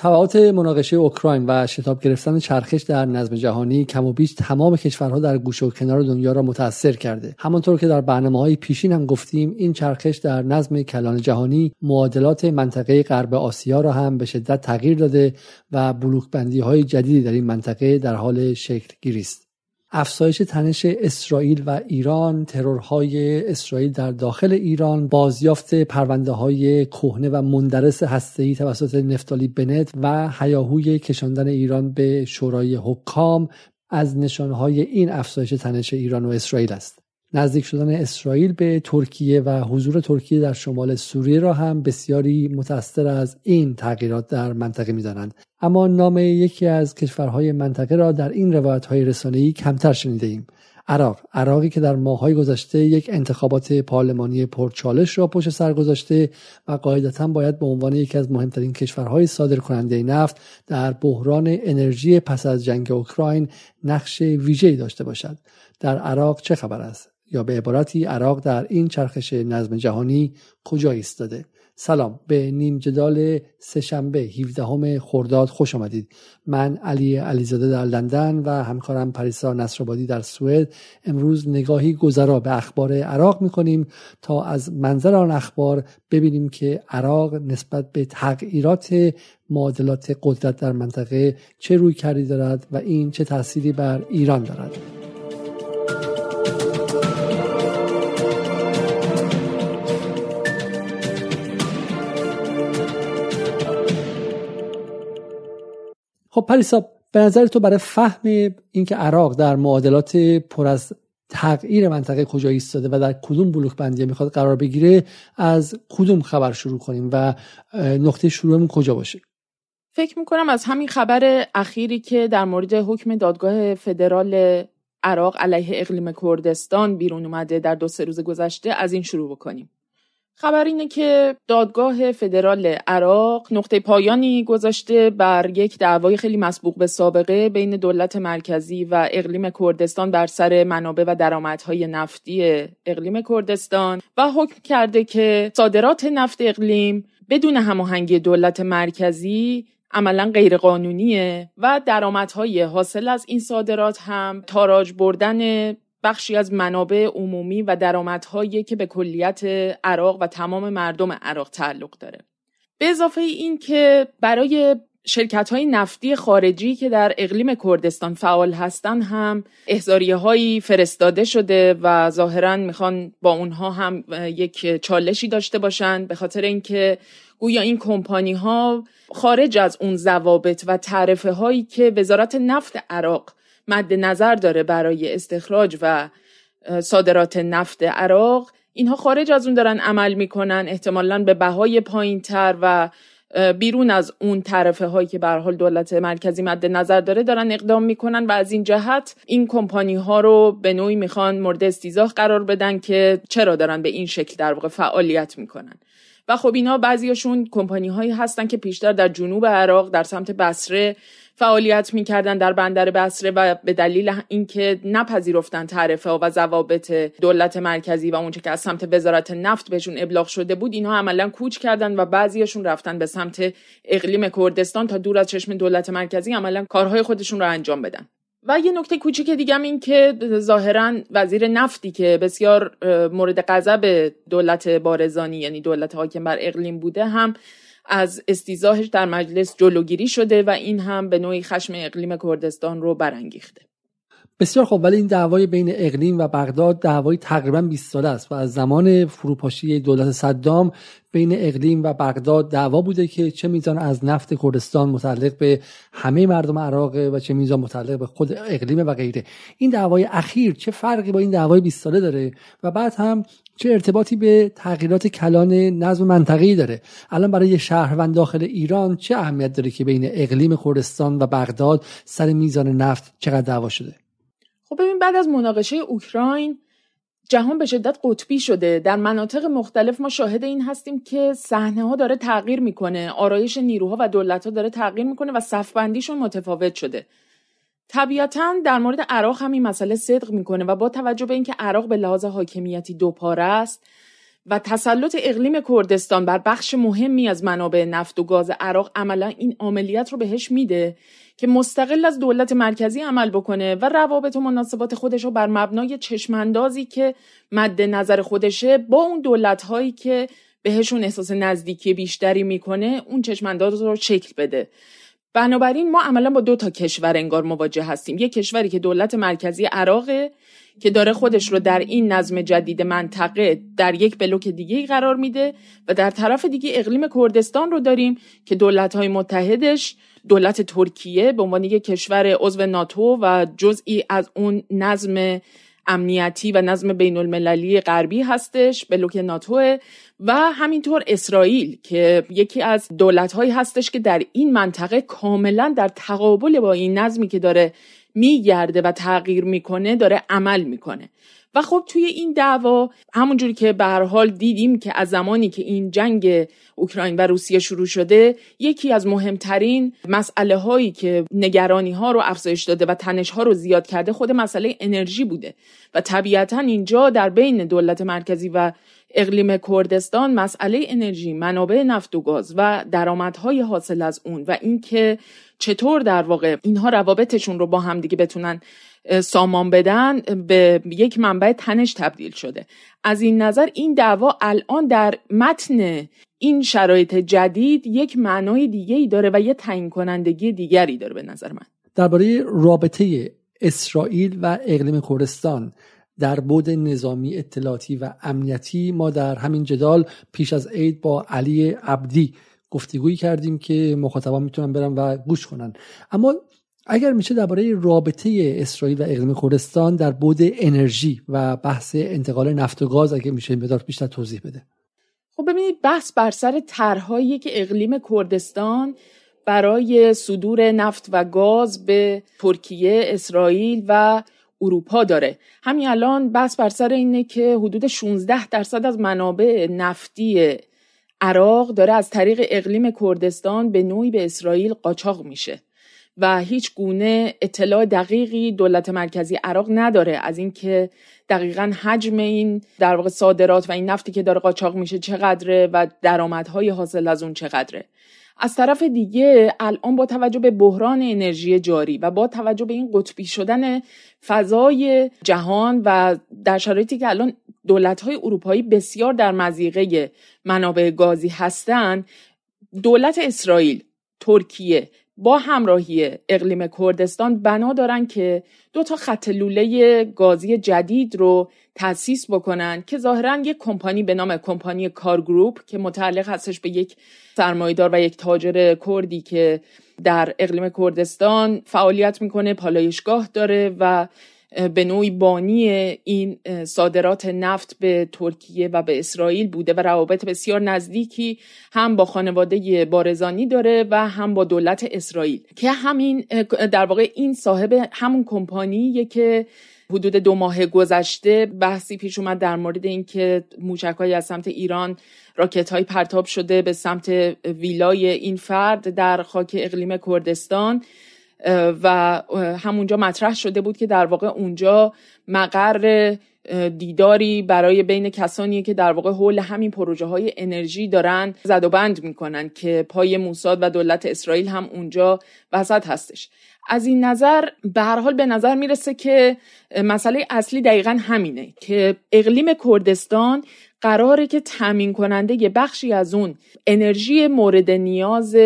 تبعات مناقشه اوکراین و شتاب گرفتن چرخش در نظم جهانی کم و بیش تمام کشورها در گوشه و کنار دنیا را متاثر کرده. همانطور که در برنامه های پیشین هم گفتیم این چرخش در نظم کلان جهانی معادلات منطقه غرب آسیا را هم به شدت تغییر داده و بلوک بندی های جدیدی در این منطقه در حال شکل گیری است. افزایش تنش اسرائیل و ایران ترورهای اسرائیل در داخل ایران بازیافت پرونده های کهنه و مندرس هسته‌ای توسط نفتالی بنت و هیاهوی کشاندن ایران به شورای حکام از نشانهای این افزایش تنش ایران و اسرائیل است. نزدیک شدن اسرائیل به ترکیه و حضور ترکیه در شمال سوریه را هم بسیاری متأثر از این تغییرات در منطقه می‌دانند. اما نام یکی از کشورهای منطقه را در این روایت های رسانه‌ای کمتر شنیده ایم عراق عراقی که در ماههای گذشته یک انتخابات پارلمانی پرچالش را پشت سر گذاشته و قاعدتا باید به عنوان یکی از مهمترین کشورهای صادر کننده نفت در بحران انرژی پس از جنگ اوکراین نقش ویژه‌ای داشته باشد. در عراق چه خبر است؟ یا به عبارتی عراق در این چرخش نظم جهانی کجا ایستاده؟ سلام به نیم جدال سهشنبه 17 خرداد خوش آمدید. من علی علیزاده در لندن و همکارم پریسا نصرآبادی در سوئد. امروز نگاهی گذرا به اخبار عراق می‌کنیم تا از منظر آن اخبار ببینیم که عراق نسبت به تغییرات معادلات قدرت در منطقه چه روی کردی دارد و این چه تأثیری بر ایران دارد. خب پریسا به نظر تو برای فهم اینکه عراق در معادلات پر از تغییر منطقه کجا ایستاده و در کدوم بلوک بندی می‌خواد قرار بگیره از کدوم خبر شروع کنیم و نقطه شروعمون کجا باشه؟ فکر می‌کنم از همین خبر اخیری که در مورد حکم دادگاه فدرال عراق علیه اقلیم کردستان بیرون اومده در دو سه روز گذشته از این شروع بکنیم. خبر اینه که دادگاه فدرال عراق نقطه پایانی گذاشته بر یک دعوای خیلی مسبوق به سابقه بین دولت مرکزی و اقلیم کردستان بر سر منابع و درآمدهای نفتی اقلیم کردستان و حکم کرده که صادرات نفت اقلیم بدون هماهنگی دولت مرکزی عملا غیرقانونیه و درآمدهای حاصل از این صادرات هم تاراج بردن بخشی از منابع عمومی و درآمدهایی که به کلیت عراق و تمام مردم عراق تعلق داره. به اضافه این که برای شرکت های نفتی خارجی که در اقلیم کردستان فعال هستن هم احزاریه هایی فرستاده شده و ظاهرا می‌خوان با اونها هم یک چالشی داشته باشن. به خاطر اینکه گویا این کمپانی ها خارج از اون ضوابط و تعرفه هایی که وزارت نفت عراق مد نظر داره برای استخراج و صادرات نفت عراق. اینها خارج از اون دارن عمل می‌کنن احتمالا به بهای پایین تر و بیرون از اون طرفه هایی که به حال دولت مرکزی مد نظر داره دارن اقدام می‌کنن و از این جهت این کمپانی ها رو به نوعی می‌خوان مورد استیزاح قرار بدن که چرا دارن به این شکل در واقع فعالیت می‌کنن. و خب اینا بعضیاشون کمپانی هایی هستن که پیشتر در جنوب عراق در سمت بصره فعالیت می‌کردن در بندر بصره و به دلیل اینکه نپذیرفتن تعرفه و ضوابط دولت مرکزی و اونچه که از سمت وزارت نفت بهشون ابلاغ شده بود اینها عملا کوچ کردن و بعضیشون رفتن به سمت اقلیم کردستان تا دور از چشم دولت مرکزی عملا کارهای خودشون رو انجام بدن. و یه نکته کوچیک دیگه این که ظاهرا وزیر نفتی که بسیار مورد غضب دولت بارزانی یعنی دولت حاکم بر اقلیم بوده هم از استیزاهش در مجلس جلوگیری شده و این هم به نوعی خشم اقلیم کردستان رو برانگیخته. بسیار خوب ولی این دعوای بین اقلیم و بغداد دعوای تقریبا 20 ساله است و از زمان فروپاشی دولت صدام بین اقلیم و بغداد دعوا بوده که چه میزان از نفت کردستان متعلق به همه مردم عراق و چه میزان متعلق به خود اقلیم و غیره. این دعوای اخیر چه فرقی با این دعوای 20 ساله داره؟ و بعد هم چه ارتباطی به تغییرات کلان نظم منطقه‌ای داره؟ الان برای شهروند داخل ایران چه اهمیت داره که بین اقلیم کردستان و بغداد سر میزان نفت چقدر دعوا شده؟ خب ببین بعد از مناقشه اوکراین جهان به شدت قطبی شده. در مناطق مختلف ما شاهد این هستیم که صحنه ها داره تغییر می‌کنه. آرایش نیروها و دولت ها داره تغییر می‌کنه و صفبندیشون متفاوت شده. طبیعتا در مورد عراق هم این مسئله صدق می‌کنه و با توجه به اینکه عراق به لحاظ حاکمیتی دوپاره است و تسلط اقلیم کردستان بر بخش مهمی از منابع نفت و گاز عراق عملا این عملیات رو بهش میده که مستقل از دولت مرکزی عمل بکنه و روابط و مناسبات خودش رو بر مبنای چشماندازی که مد نظر خودشه با اون دولت هایی که بهشون احساس نزدیکی بیشتری می‌کنه اون چشمانداز رو شکل بده. بنابراین ما عملا با دو تا کشور انگار مواجه هستیم. یک کشوری که دولت مرکزی عراقه که داره خودش رو در این نظم جدید منطقه در یک بلوک دیگه قرار میده و در طرف دیگه اقلیم کردستان رو داریم که دولت های متحدش دولت ترکیه به عنوان یک کشور عضو ناتو و جزئی از اون نظم امنیتی و نظم بین المللی غربی هستش بلوک ناتو و همینطور اسرائیل که یکی از دولت هایی هستش که در این منطقه کاملا در تقابل با این نظمی که داره میگرده و تغییر می‌کنه داره عمل می‌کنه. و خب توی این دعوا همونجوری که به حال دیدیم که از زمانی که این جنگ اوکراین و روسیه شروع شده یکی از مهمترین مسئله هایی که نگرانی ها رو افزایش داده و تنش ها رو زیاد کرده خود مسئله انرژی بوده. و طبیعتا اینجا در بین دولت مرکزی و اقلیم کردستان مسئله انرژی منابع نفت و گاز و درآمدهای حاصل از اون و اینکه چطور در واقع اینها روابطشون رو با هم دیگه بتونن سامان بدن به یک منبع تنش تبدیل شده. از این نظر این دعوا الان در متن این شرایط جدید یک معنای دیگه ای داره و یه تعیین کنندگی دیگری داره به نظر من. درباره رابطه اسرائیل و اقلیم کردستان در بود نظامی اطلاعاتی و امنیتی ما در همین جدال پیش از عید با علی عبدی گفتگویی کردیم که مخاطبان می‌تونن برن و گوش کنن. اما اگر میشه درباره رابطه اسرائیل و اقلیم کردستان در بود انرژی و بحث انتقال نفت و گاز اگه میشه مدار بیشتر توضیح بده. خب ببینید بحث بر سر طرحهایی که اقلیم کردستان برای صدور نفت و گاز به ترکیه، اسرائیل و اروپا داره. همین الان بحث بر سر اینه که حدود 16 درصد از منابع نفتی عراق داره از طریق اقلیم کردستان به نوعی به اسرائیل قاچاق میشه و هیچ گونه اطلاع دقیقی دولت مرکزی عراق نداره از اینکه دقیقا حجم این در واقع صادرات و این نفتی که داره قاچاق میشه چقدره و درآمدهای حاصل از اون چقدره. از طرف دیگه الان با توجه به بحران انرژی جاری و با توجه به این قطبی شدن فضای جهان و در شرایطی که الان دولت اروپایی بسیار در مزیقه منابع گازی هستند دولت اسرائیل ترکیه با همراهی اقلیم کردستان بنا دارن که دو تا خط لوله گازی جدید رو تأسیس بکنن که ظاهرا یک کمپانی به نام کمپانی کار گروپ که متعلق هستش به یک سرمایدار و یک تاجر کردی که در اقلیم کردستان فعالیت می‌کنه پالایشگاه داره و به نوعی بانی این صادرات نفت به ترکیه و به اسرائیل بوده و روابط بسیار نزدیکی هم با خانواده بارزانی داره و هم با دولت اسرائیل. که همین در واقع این صاحب همون کمپانیه که حدود دو ماه گذشته بحثی پیش اومد در مورد اینکه موشکهایی از سمت ایران راکت های پرتاب شده به سمت ویلای این فرد در خاک اقلیم کردستان و همونجا مطرح شده بود که در واقع اونجا مقر دیداری برای بین کسانی که در واقع حول همین پروژه های انرژی دارن زد و بند می‌کنن که پای موساد و دولت اسرائیل هم اونجا وسط هستش. از این نظر به هر حال به نظر می‌رسه که مسئله اصلی دقیقا همینه که اقلیم کردستان قراره که تامین کننده یه بخشی از اون انرژی مورد نیاز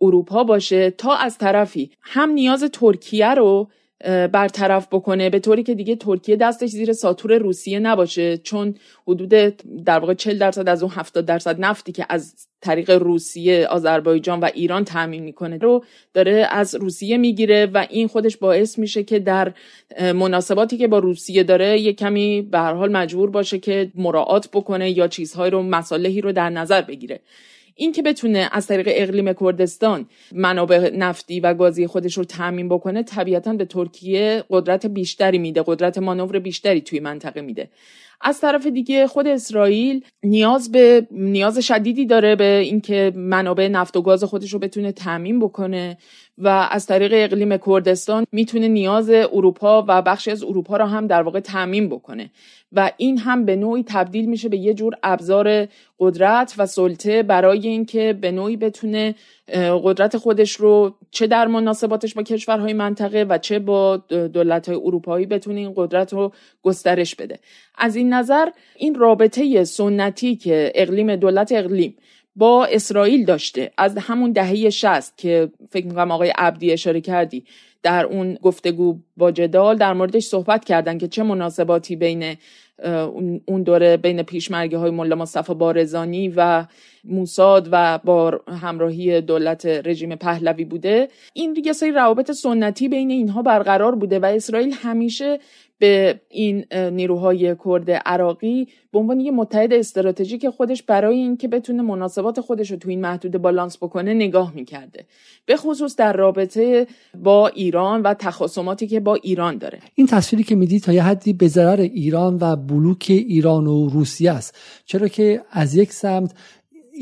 اروپا باشه تا از طرفی هم نیاز ترکیه رو برطرف بکنه. به طوری که دیگه ترکیه دستش زیر ساتور روسیه نباشه. چون حدود در واقع 40 درصد از اون 70 درصد نفتی که از طریق روسیه، آذربایجان و ایران تامین می‌کنه رو داره از روسیه می‌گیره و این خودش باعث میشه که در مناسباتی که با روسیه داره یه کمی به هر حال مجبور باشه که مراعات بکنه یا چیزهایی رو مصالحی رو در نظر بگیره. این که بتونه از طریق اقلیم کردستان منابع نفتی و گازی خودش رو تعمین بکنه طبیعتا به ترکیه قدرت بیشتری میده قدرت مانور بیشتری توی منطقه میده. از طرف دیگه خود اسرائیل نیاز به نیاز شدیدی داره به اینکه منابع نفت و گاز خودش رو بتونه تامین بکنه. و از طریق اقلیم کردستان می‌تونه نیاز اروپا و بخشی از اروپا رو هم در واقع تعمین بکنه. و این هم به نوعی تبدیل میشه به یه جور ابزار قدرت و سلطه برای اینکه به نوعی بتونه قدرت خودش رو چه در مناسباتش با کشورهای منطقه و چه با دولتهای اروپایی بتونه این قدرت رو گسترش بده. از این نظر این رابطه سنتی که اقلیم دولت اقلیم با اسرائیل داشته. از همون دهه شست که فکر می‌کنم آقای عبدی اشاره کردی در اون گفتگو با جدال در موردش صحبت کردن که چه مناسباتی بین اون دوره بین پیشمرگه های ملا مصطفی بارزانی و موساد و با همراهی دولت رژیم پهلوی بوده. این یه سری روابط سنتی بین اینها برقرار بوده و اسرائیل همیشه به این نیروهای کرد عراقی به عنوان یه متحد استراتژیک خودش برای اینکه بتونه مناسبات خودش رو تو این محدود بالانس بکنه نگاه می‌کرده. به خصوص در رابطه با ایران و تخاصماتی که با ایران داره. این تصویری که می‌دید تا یه حدی به ضرر ایران و بلوک ایران و روسیه است. چرا که از یک سمت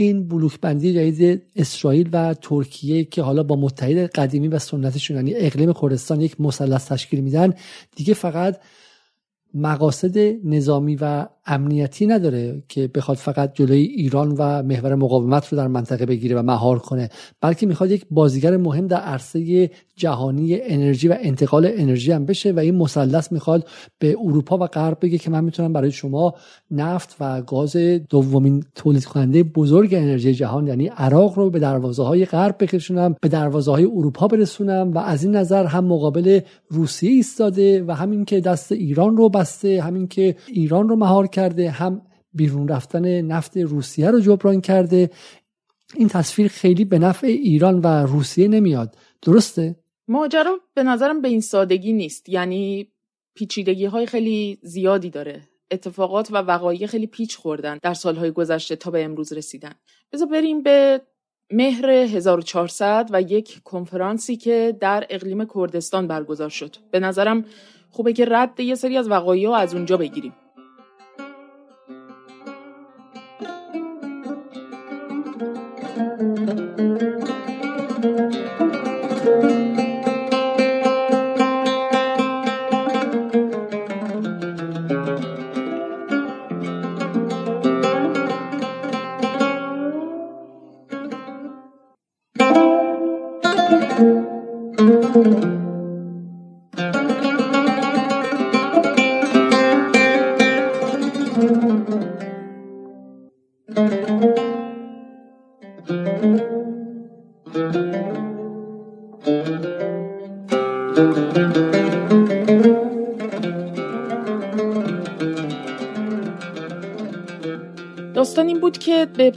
این بلوک بندی جدید اسرائیل و ترکیه که حالا با متحد قدیمی و سنتشون یعنی اقلیم کردستان یک مثلث تشکیل میدن دیگه فقط مقاصد نظامی و امنیتی نداره که بخواد فقط جلوی ایران و محور مقاومت رو در منطقه بگیره و مهار کنه بلکه می‌خواد یک بازیگر مهم در عرصه جهانی انرژی و انتقال انرژی هم بشه و این مثلث می‌خواد به اروپا و غرب بگه که من می‌تونم برای شما نفت و گاز دومین تولید کننده بزرگ انرژی جهان یعنی عراق رو به دروازه های غرب بکشونم به دروازه های اروپا برسونم و از این نظر هم مقابل روسیه ایستاده و همین که دست ایران رو بسته همین که ایران رو مهار کرده هم بیرون رفتن نفت روسیه رو جبران کرده. این تصویر خیلی به نفع ایران و روسیه نمیاد. درسته؟ ماجرا به نظرم به این سادگی نیست. یعنی پیچیدگی های خیلی زیادی داره. اتفاقات و وقایع خیلی پیچ خوردن در سالهای گذشته تا به امروز رسیدن. بذار بریم به مهر 1400 و یک کنفرانسی که در اقلیم کردستان برگزار شد. به نظرم خوبه که رد یه سری از وقایع از اونجا بگیریم.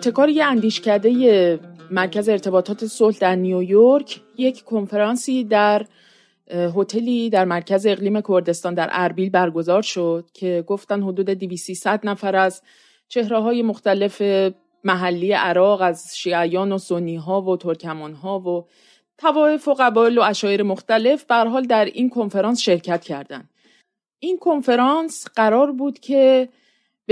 ابتکار یه اندیشکده مرکز ارتباطات صلح در نیویورک یک کنفرانسی در هتلی در مرکز اقلیم کردستان در اربیل برگزار شد که گفتن حدود 2300 نفر از چهره های مختلف محلی عراق از شیعیان و سنی ها و ترکمان ها و توایف و قبایل و اشایر مختلف بر حال در این کنفرانس شرکت کردند. این کنفرانس قرار بود که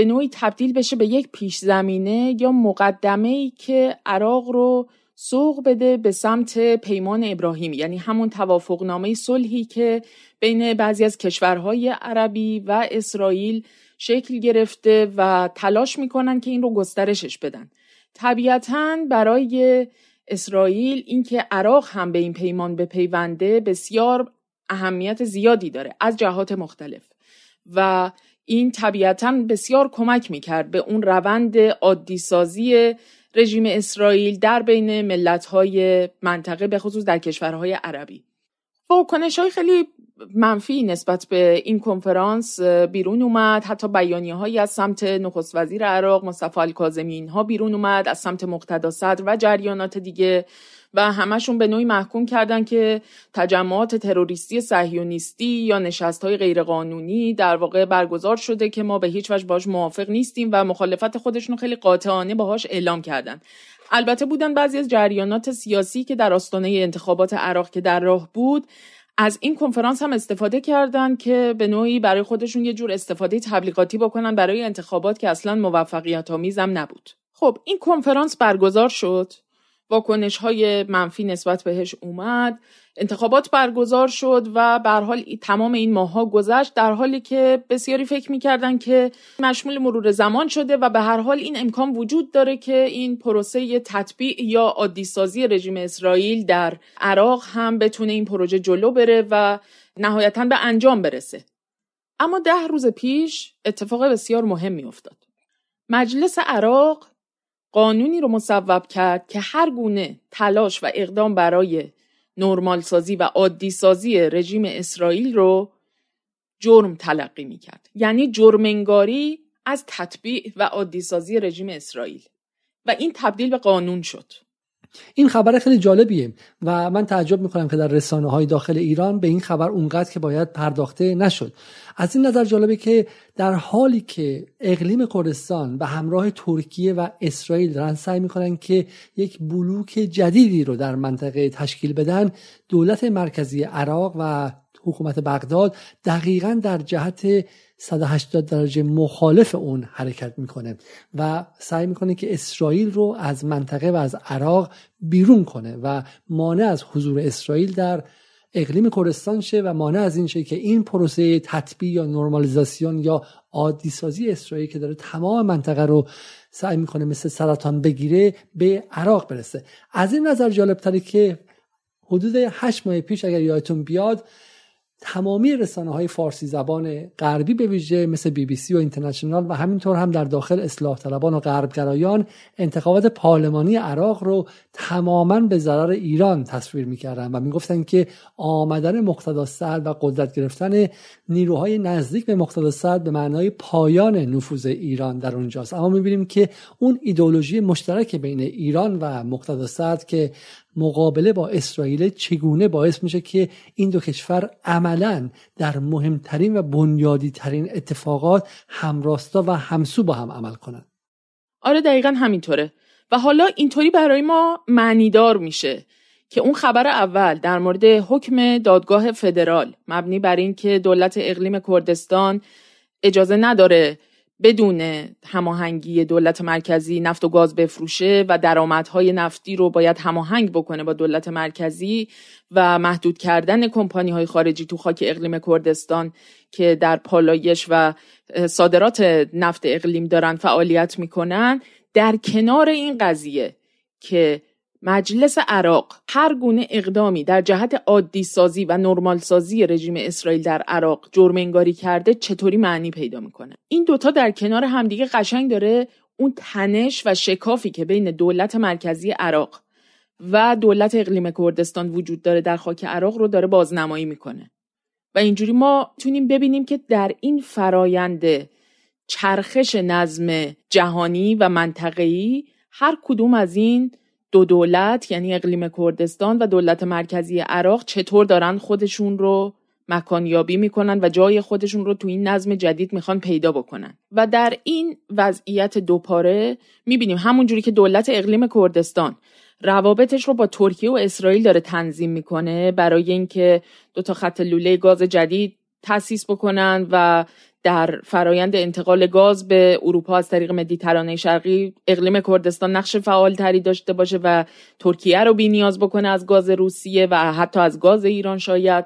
به نوعی تبدیل بشه به یک پیش زمینه یا مقدمه ای که عراق رو سوق بده به سمت پیمان ابراهیمی. یعنی همون توافقنامه صلحی که بین بعضی از کشورهای عربی و اسرائیل شکل گرفته و تلاش می‌کنن که این رو گسترشش بدن. طبیعتا برای اسرائیل اینکه عراق هم به این پیمان بپیونده بسیار اهمیت زیادی داره از جهات مختلف. و این طبیعتا بسیار کمک می‌کرد به اون روند عادی سازی رژیم اسرائیل در بین ملت‌های منطقه به خصوص در کشورهای عربی. واکنش های خیلی منفی نسبت به این کنفرانس بیرون اومد. حتی بیانیه هایی از سمت نخست وزیر عراق مصطفی الکاظمی اینها بیرون اومد. از سمت مقتدا صدر و جریانات دیگه و همشون به نوعی محکوم کردن که تجمعات تروریستی صهیونیستی یا نشست های غیرقانونی در واقع برگزار شده که ما به هیچ وجه باش موافق نیستیم و مخالفت خودشون خیلی قاطعانه باهاش اعلام کردن. البته بودن بعضی از جریانات سیاسی که در آستانه انتخابات عراق که در راه بود از این کنفرانس هم استفاده کردن که به نوعی برای خودشون یه جور استفاده تبلیغاتی بکنن برای انتخابات که اصلا موفقیت آمیزم نبود. خب این کنفرانس برگزار شد؟ واکنش های منفی نسبت بهش اومد. انتخابات برگزار شد و به حال تمام این ماها گذشت در حالی که بسیاری فکر می‌کردن که مشمول مرور زمان شده و به هر حال این امکان وجود داره که این پروسه تطبیع یا عادی سازی رژیم اسرائیل در عراق هم بتونه این پروژه جلو بره و نهایتا به انجام برسه. اما ده روز پیش اتفاق بسیار مهمی افتاد مجلس عراق قانونی رو مصوب کرد که هر گونه تلاش و اقدام برای نرمال سازی و عادی سازی رژیم اسرائیل رو جرم تلقی می کرد. یعنی جرمنگاری از تطبیع و عادی سازی رژیم اسرائیل و این تبدیل به قانون شد. این خبر خیلی جالبیه و من تعجب می‌کنم که در رسانه های داخل ایران به این خبر اونقدر که باید پرداخته نشد. از این نظر جالبه که در حالی که اقلیم کردستان به همراه ترکیه و اسرائیل دارن سعی می‌کنن که یک بلوک جدیدی رو در منطقه تشکیل بدن دولت مرکزی عراق و حکومت بغداد دقیقا در جهت 180 درجه مخالف اون حرکت می‌کنه و سعی می‌کنه که اسرائیل رو از منطقه و از عراق بیرون کنه و مانع از حضور اسرائیل در اقلیم کردستان شه و مانع از این شه که این پروسه تطبیع یا نرمالیزاسیون یا عادی سازی اسرائیل که داره تمام منطقه رو سعی می‌کنه مثل سرطان بگیره به عراق برسه. از این نظر جالب که حدود هشت ماه پیش اگر یادتون بیاد تمامی رسانه های فارسی زبان غربی به ویژه مثل بی بی سی و اینترنشنال و همینطور هم در داخل اصلاح طلبان و غربگرایان انتخابات پارلمانی عراق رو تماما به ضرر ایران تصویر می‌کردن و می‌گفتن که آمدن مقتدا و قدرت گرفتن نیروهای نزدیک به مقتدا به معنای پایان نفوذ ایران در اونجاست. اما می‌بینیم که اون ایدولوژی مشترک بین ایران و مقتدا که مقابله با اسرائیل چگونه باعث میشه که این دو کشور عملا در مهمترین و بنیادی ترین اتفاقات همراستا و همسو با هم عمل کنند؟ آره دقیقا همینطوره. و حالا اینطوری برای ما معنیدار میشه که اون خبر اول در مورد حکم دادگاه فدرال مبنی بر اینکه دولت اقلیم کردستان اجازه نداره بدون هماهنگی دولت مرکزی نفت و گاز بفروشه و درآمدهای نفتی رو باید هماهنگ بکنه با دولت مرکزی و محدود کردن کمپانی های خارجی تو خاک اقلیم کردستان که در پالایش و صادرات نفت اقلیم دارن فعالیت می‌کنن در کنار این قضیه که مجلس عراق هر گونه اقدامی در جهت عادی سازی و نرمال سازی رژیم اسرائیل در عراق جرم انگاری کرده چطوری معنی پیدا می‌کنه؟ این دوتا در کنار همدیگه قشنگ داره اون تنش و شکافی که بین دولت مرکزی عراق و دولت اقلیم کردستان وجود داره در خاک عراق رو داره بازنمایی می‌کنه. و اینجوری ما تونیم ببینیم که در این فرایند چرخش نظم جهانی و منطقه‌ای هر کدوم از این دو دولت یعنی اقلیم کردستان و دولت مرکزی عراق چطور دارن خودشون رو مکانیابی می‌کنن و جای خودشون رو تو این نظم جدید می‌خوان پیدا بکنن؟ و در این وضعیت دوپاره می‌بینیم همونجوری که دولت اقلیم کردستان روابطش رو با ترکیه و اسرائیل داره تنظیم می‌کنه برای اینکه دو تا خط لوله گاز جدید تأسیس بکنن و در فرایند انتقال گاز به اروپا از طریق مدیترانه شرقی اقلیم کردستان نقش فعال تری داشته باشه و ترکیه رو بی نیاز بکنه از گاز روسیه و حتی از گاز ایران شاید.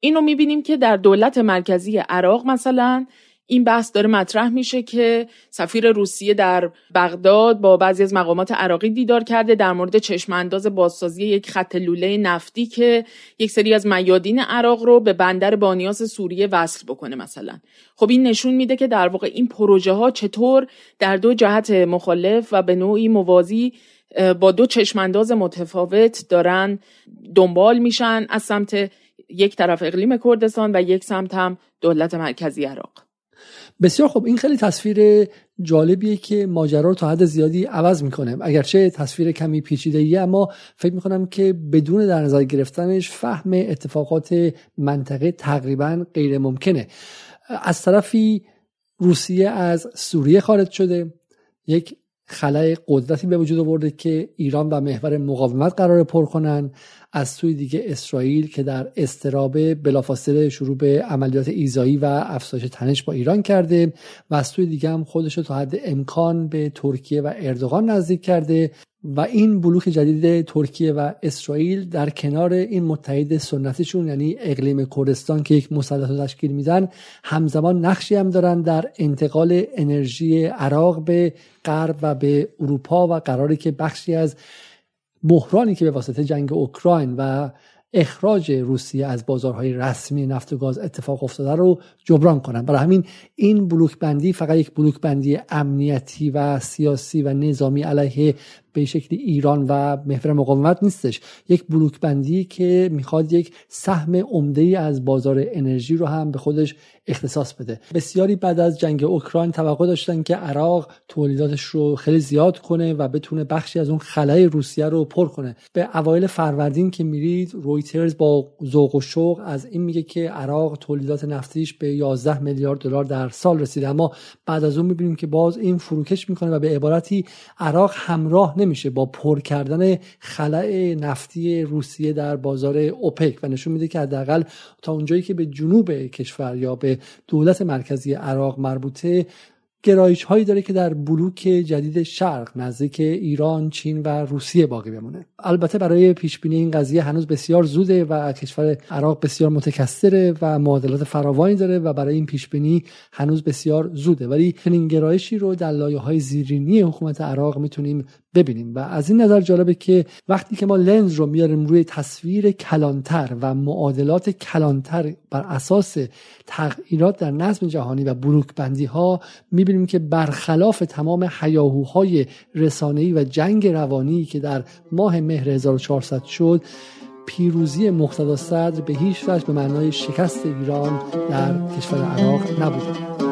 این رو می‌بینیم که در دولت مرکزی عراق مثلا این بحث داره مطرح میشه که سفیر روسیه در بغداد با بعضی از مقامات عراقی دیدار کرده در مورد چشم انداز بازسازی یک خط لوله نفتی که یک سری از میادین عراق رو به بندر بانیاس سوریه وصل بکنه مثلا. خب این نشون میده که در واقع این پروژه ها چطور در دو جهت مخالف و به نوعی موازی با دو چشمانداز متفاوت دارن دنبال میشن از سمت یک طرف اقلیم کردستان و یک سمت هم دولت مرکزی عراق. بسیار خب این خیلی تصویر جالبیه که ماجرا رو تا حد زیادی عوض می‌کنه. اگرچه تصویر کمی پیچیده ایه اما فکر می‌کنم که بدون در نظر گرفتنش فهم اتفاقات منطقه تقریبا غیر ممکنه از طرفی روسیه از سوریه خارج شده. یک خلای قدرتی به وجود آورده که ایران و محور مقاومت قرار پر کنن. از سوی دیگه اسرائیل که در استرابه بلافاصله شروع به عملیات ایزایی و افزایش تنش با ایران کرده و از سوی دیگه هم خودش رو تا حد امکان به ترکیه و اردوغان نزدیک کرده و این بلوک جدید ترکیه و اسرائیل در کنار این متحد سنتیشون یعنی اقلیم کردستان که یک مسلط تشکیل میدن همزمان نقشی هم دارن در انتقال انرژی عراق به غرب و به اروپا و قراری که بخشی از بحرانی که به واسطه جنگ اوکراین و اخراج روسیه از بازارهای رسمی نفت و گاز اتفاق افتاده رو جبران کنن. برای همین این بلوک بندی فقط یک بلوک بندی امنیتی و سیاسی و نظامی علیه به شکلی ایران و محور مقاومت نیستش. یک بلوک بندی که می‌خواد یک سهم عمده از بازار انرژی رو هم به خودش اختصاص بده. بسیاری بعد از جنگ اوکراین توقع داشتن که عراق تولیداتش رو خیلی زیاد کنه و بتونه بخشی از اون خلای روسیه رو پر کنه. به اوایل فروردین که میرید رویترز با ذوق و شوق از این میگه که عراق تولیدات نفتیش به 11 میلیارد دلار در سال رسیده. اما بعد از اون می‌بینیم که باز این فروکش می‌کنه و به عبارتی عراق همراه نمیشه با پر کردن خلع نفتی روسیه در بازار اوپک. و نشون میده که حداقل تا اونجایی که به جنوب کشور یا به دولت مرکزی عراق مربوطه گرایش هایی داره که در بلوک جدید شرق نزدیک ایران، چین و روسیه باقی بمونه. البته برای پیش بینی این قضیه هنوز بسیار زوده و کشور عراق بسیار متکثره و معادلات فراوانی داره و برای این پیش بینی هنوز بسیار زوده ولی چنین گرایشی رو در لایه های زیرینی حکومت عراق می‌تونیم ببینیم. و از این نظر جالبه که وقتی که ما لنز رو میاریم روی تصویر کلانتر و معادلات کلانتر بر اساس تغییرات در نظم جهانی و بلوک بندی ها می‌بینیم که برخلاف تمام حیاهوهای رسانه‌ای و جنگ روانی که در ماه مهر 1400 شد پیروزی مقتدا صدر به هیچ وجه به معنای شکست ایران در کشور عراق نبود.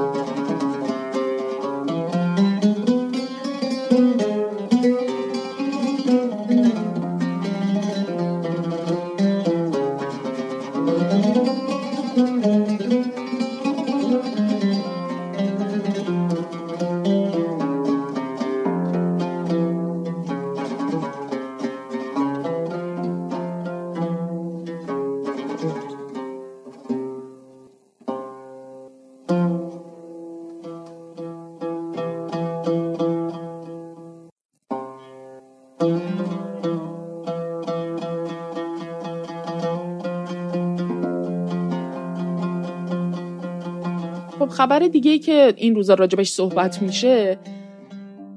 خبر دیگه که این روزا راجبش صحبت میشه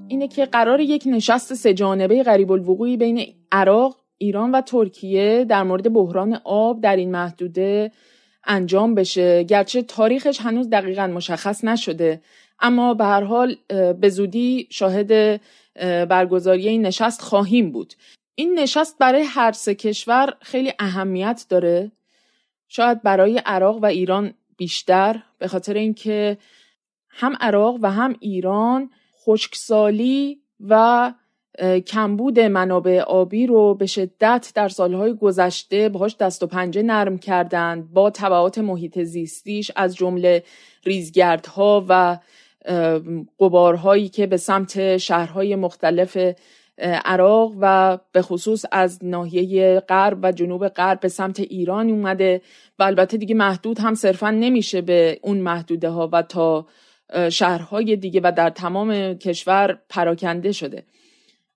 اینه که قرار یک نشست سه جانبه غریب الوقوعی بین عراق، ایران و ترکیه در مورد بحران آب در این محدوده انجام بشه. گرچه تاریخش هنوز دقیقا مشخص نشده اما به هر حال به زودی شاهد برگزاری این نشست خواهیم بود. این نشست برای هر سه کشور خیلی اهمیت داره. شاید برای عراق و ایران بیشتر به خاطر اینکه هم عراق و هم ایران خشکسالی و کمبود منابع آبی رو به شدت در سالهای گذشته باهاش دست و پنجه نرم کردند با تبعات محیط زیستیش از جمله ریزگردها و قبارهایی که به سمت شهرهای مختلف عراق و به خصوص از ناحیه غرب و جنوب غرب به سمت ایران اومده و البته دیگه محدود هم صرفا نمیشه به اون محدوده ها و تا شهرهای دیگه و در تمام کشور پراکنده شده.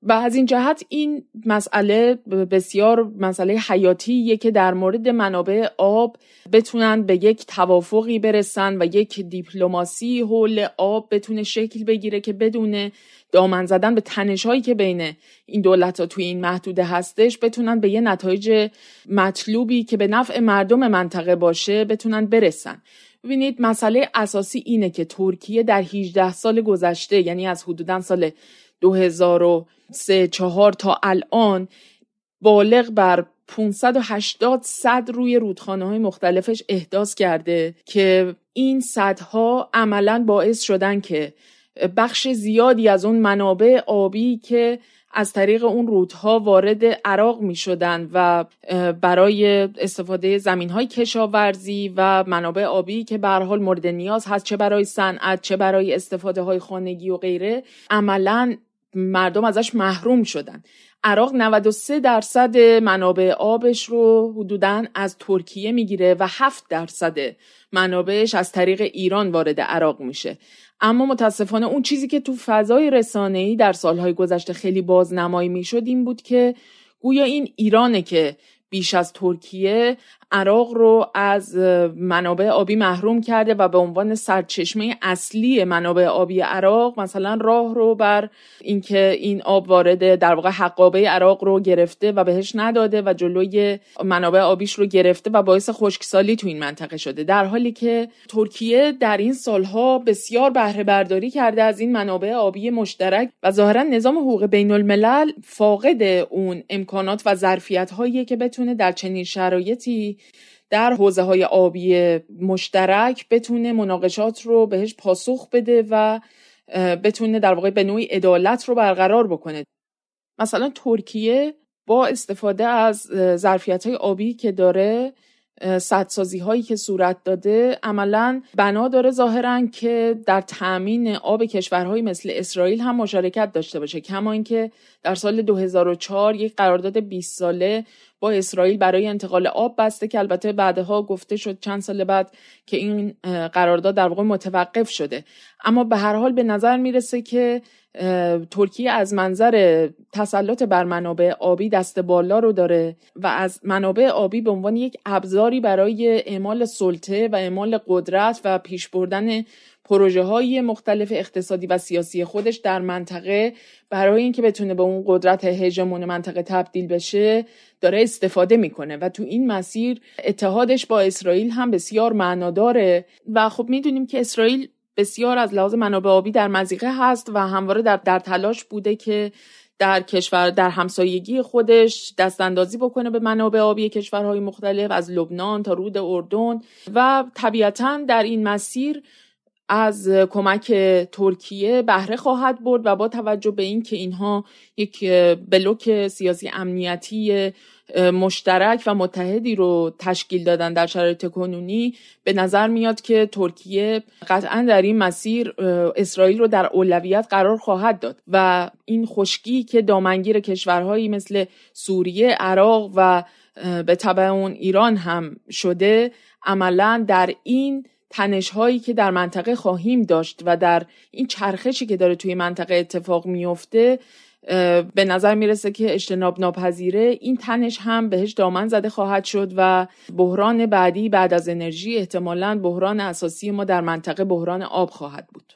و از این جهت این مسئله بسیار مسئله حیاتیه که در مورد منابع آب بتونن به یک توافقی برسن و یک دیپلماسی حول آب بتونه شکل بگیره که بدون دامن زدن به تنشهایی که بین این دولت ها توی این محدوده هستش بتونن به یه نتایج مطلوبی که به نفع مردم منطقه باشه بتونن برسن. ببینید مسئله اساسی اینه که ترکیه در 18 سال گذشته یعنی از حدودا سال 2003 4 تا الان بالغ بر 580 صد روی رودخانه های مختلفش احداث کرده که این صدها عملا باعث شدن که بخش زیادی از اون منابع آبی که از طریق اون رودها وارد عراق می شدن و برای استفاده زمین های کشاورزی و منابع آبی که به حال مورد نیاز هست چه برای صنعت چه برای استفاده های خانگی و غیره عملا مردم ازش محروم شدن عراق 93 درصد منابع آبش رو حدودا از ترکیه می‌گیره و 7 درصد منابعش از طریق ایران وارد عراق میشه. اما متاسفانه اون چیزی که تو فضای رسانه‌ای در سالهای گذشته خیلی بازنمایی می‌شد این بود که گویا این ایرانه که بیش از ترکیه عراق رو از منابع آبی محروم کرده و به عنوان سرچشمه اصلی منابع آبی عراق مثلا راه رو بر اینکه این آب وارد در واقع حقابه عراق رو گرفته و بهش نداده و جلوی منابع آبیش رو گرفته و باعث خشکسالی تو این منطقه شده. در حالی که ترکیه در این سالها بسیار بهره برداری کرده از این منابع آبی مشترک و ظاهرا نظام حقوق بین الملل فاقد اون امکانات و ظرفیت هایی که بتونه در چنین شرایطی در حوزه های آبی مشترک بتونه مناقشات رو بهش پاسخ بده و بتونه در واقع به نوعی عدالت رو برقرار بکنه. مثلا ترکیه با استفاده از ظرفیت های آبی که داره سدسازی هایی که صورت داده عملا بنا داره ظاهرا که در تامین آب کشورهایی مثل اسرائیل هم مشارکت داشته باشه. کما اینکه در سال 2004 یک قرارداد 20 ساله با اسرائیل برای انتقال آب بسته که البته بعدها گفته شد چند سال بعد که این قرارداد در واقع متوقف شده. اما به هر حال به نظر می‌رسه که ترکیه از منظر تسلط بر منابع آبی دست بالا رو داره و از منابع آبی به عنوان یک ابزاری برای اعمال سلطه و اعمال قدرت و پیش بردن پروژه های مختلف اقتصادی و سیاسی خودش در منطقه برای اینکه بتونه به اون قدرت هژمون منطقه تبدیل بشه داره استفاده می‌کنه و تو این مسیر اتحادش با اسرائیل هم بسیار معناداره. و خب می‌دونیم که اسرائیل بسیار از لحاظ منابع آبی در مزیقه هست و همواره در, در تلاش بوده که در کشور در همسایگی خودش دست اندازی بکنه به منابع آبی کشورهای مختلف از لبنان تا رود اردن و طبیعتا در این مسیر از کمک ترکیه بهره خواهد برد و با توجه به اینکه اینها یک بلوک سیاسی امنیتی مشترک و متحدی رو تشکیل دادن در شرایط کنونی به نظر میاد که ترکیه قطعا در این مسیر اسرائیل رو در اولویت قرار خواهد داد و این خشکی که دامنگیر کشورهایی مثل سوریه، عراق و به طبع اون ایران هم شده عملا در این تنش هایی که در منطقه خواهیم داشت و در این چرخشی که داره توی منطقه اتفاق میفته به نظر می‌رسه که اجتناب ناپذیره. این تنش هم بهش دامن زده خواهد شد و بحران بعدی بعد از انرژی احتمالا بحران اساسی ما در منطقه بحران آب خواهد بود.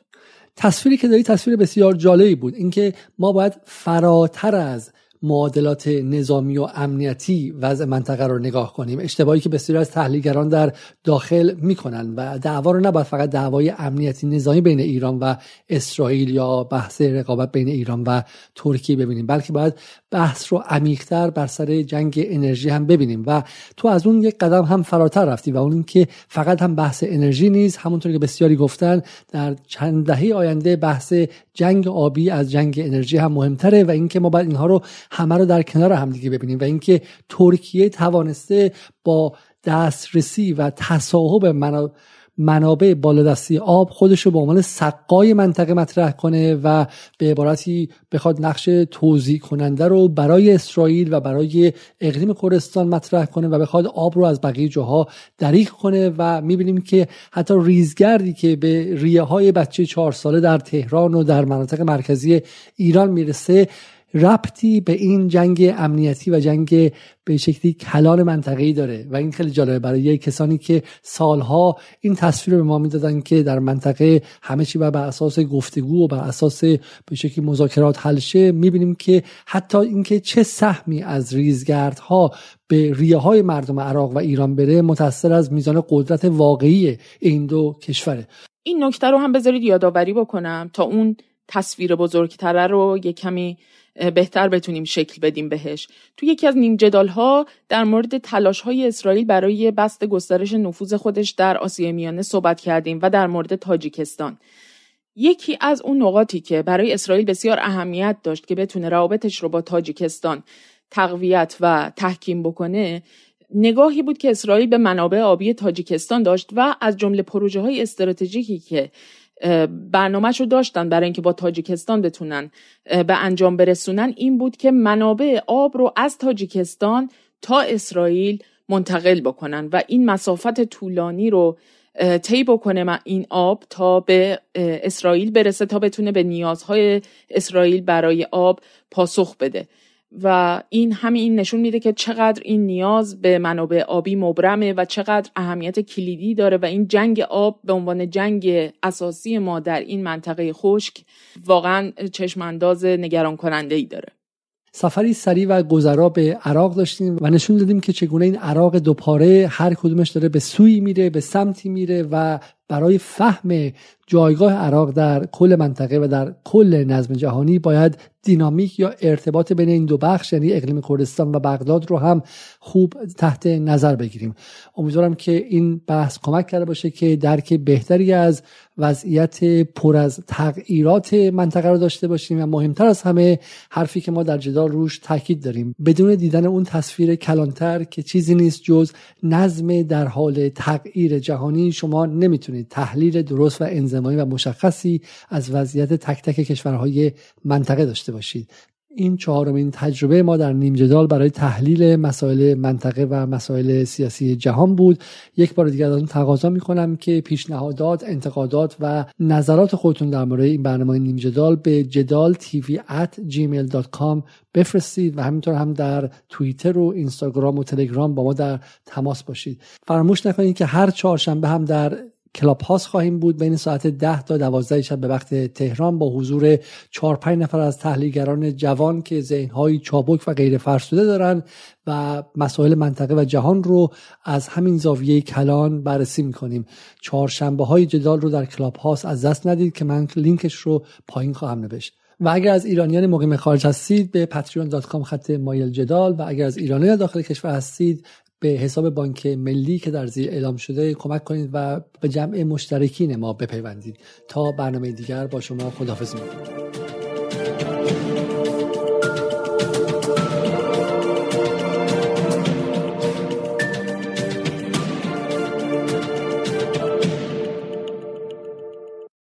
تصویری که داری تصویر بسیار جالبی بود. اینکه ما باید فراتر از معادلات نظامی و امنیتی وضع منطقه رو نگاه کنیم. اشتباهی که بسیاری از تحلیلگران در داخل می‌کنن و دعوا رو نباید فقط دعوای امنیتی نظامی بین ایران و اسرائیل یا بحث رقابت بین ایران و ترکیه ببینیم بلکه باید بحث رو عمیقتر بر سر جنگ انرژی هم ببینیم و تو از اون یک قدم هم فراتر رفتی و اون اینکه فقط هم بحث انرژی نیست همونطور که بسیاری گفتن در چند دهه آینده بحث جنگ آبی از جنگ انرژی هم مهمتره و اینکه ما باید اینها رو همه رو در کنار همدیگه ببینیم و اینکه ترکیه توانسته با دسترسی و تصاحب منابع بالادستی آب خودش رو به عنوان سقای منطقه مطرح کنه و به عبارتی بخواد نقش توضیح کننده رو برای اسرائیل و برای اقلیم کردستان مطرح کنه و بخواد آب رو از بقیه جاها دریغ کنه و می‌بینیم که حتی ریزگردی که به ریه های بچه چهار ساله در تهران و در مناطق مرکزی ایران می‌رسه ربطی به این جنگ امنیتی و جنگ به شکلی کلان منطقه‌ای داره و این خیلی جالبه. برای کسانی که سالها این تصویر رو به ما می‌دادن که در منطقه همه چی بر اساس گفتگو و بر اساس به شکلی مذاکرات حل شه می‌بینیم که حتی اینکه چه سهمی از ریزگردها به ریه های مردم عراق و ایران بره متأثر از میزان قدرت واقعی این دو کشوره. این نکته رو هم بذارید یادآوری بکنم تا اون تصویر بزرگتره رو یه کمی بهتر بتونیم شکل بدیم بهش. تو یکی از نیم جدال ها در مورد تلاش های اسرائیل برای بست گسترش نفوذ خودش در آسیای میانه صحبت کردیم و در مورد تاجیکستان. یکی از اون نقاطی که برای اسرائیل بسیار اهمیت داشت که بتونه روابطش رو با تاجیکستان تقویت و تحکیم بکنه نگاهی بود که اسرائیل به منابع آبی تاجیکستان داشت و از جمله پروژه های استراتژیکی که برنامهش رو داشتن برای اینکه با تاجیکستان بتونن به انجام برسونن این بود که منابع آب رو از تاجیکستان تا اسرائیل منتقل بکنن و این مسافت طولانی رو طی بکنه این آب تا به اسرائیل برسه تا بتونه به نیازهای اسرائیل برای آب پاسخ بده. و این همین نشون میده که چقدر این نیاز به منابع آبی مبرمه و چقدر اهمیت کلیدی داره و این جنگ آب به عنوان جنگ اساسی ما در این منطقه خشک واقعا چشمانداز نگران کننده ای داره. سفری سریع و گذرا به عراق داشتیم و نشون دادیم که چگونه این عراق دوپاره هر کدومش داره به سوی میره به سمتی میره و برای فهم جایگاه عراق در کل منطقه و در کل نظم جهانی باید دینامیک یا ارتباط بین این دو بخش یعنی اقلیم کردستان و بغداد رو هم خوب تحت نظر بگیریم. امیدوارم که این بحث کمک کرده باشه که درک بهتری از وضعیت پر از تغییرات منطقه رو داشته باشیم و مهمتر از همه حرفی که ما در جدال روش تاکید داریم. بدون دیدن اون تصویر کلانتر که چیزی نیست جز نظم در حال تغییر جهانی شما نمی‌تونید تحلیل درست و انزمایی و مشخصی از وضعیت تک تک کشورهای منطقه داشته باشید. این چهارمین تجربه ما در نیم جدال برای تحلیل مسائل منطقه و مسائل سیاسی جهان بود. یک بار دیگر از تقاضا می‌کنم که پیشنهادات انتقادات و نظرات خودتون در مورد این برنامه نیم جدال به جدال تیوی gmail.com بفرستید و همینطور هم در توییتر و اینستاگرام و تلگرام با ما در تماس باشید. فراموش نکنید که هر چهارشنبه هم در کلاب هاست خواهیم بود. بین ساعت 10 تا 12 شب به وقت تهران با حضور 4 5 نفر از تحلیلگران جوان که ذهنهایی چابک و غیر فرسوده دارند و مسائل منطقه و جهان رو از همین زاویه کلان بررسی می‌کنیم. چهارشنبه های جدال رو در کلاب هاست از دست ندید که من لینکش رو پایین خواهم نوشت. و اگر از ایرانیان مقیم خارج هستید به patreon.com خط مایل جدال و اگر از ایرانیان داخل کشور هستید به حساب بانک ملی که در زیر اعلام شده کمک کنید و به جمع مشترکین ما بپیوندید. تا برنامه دیگر با شما خداحافظ می‌کنم.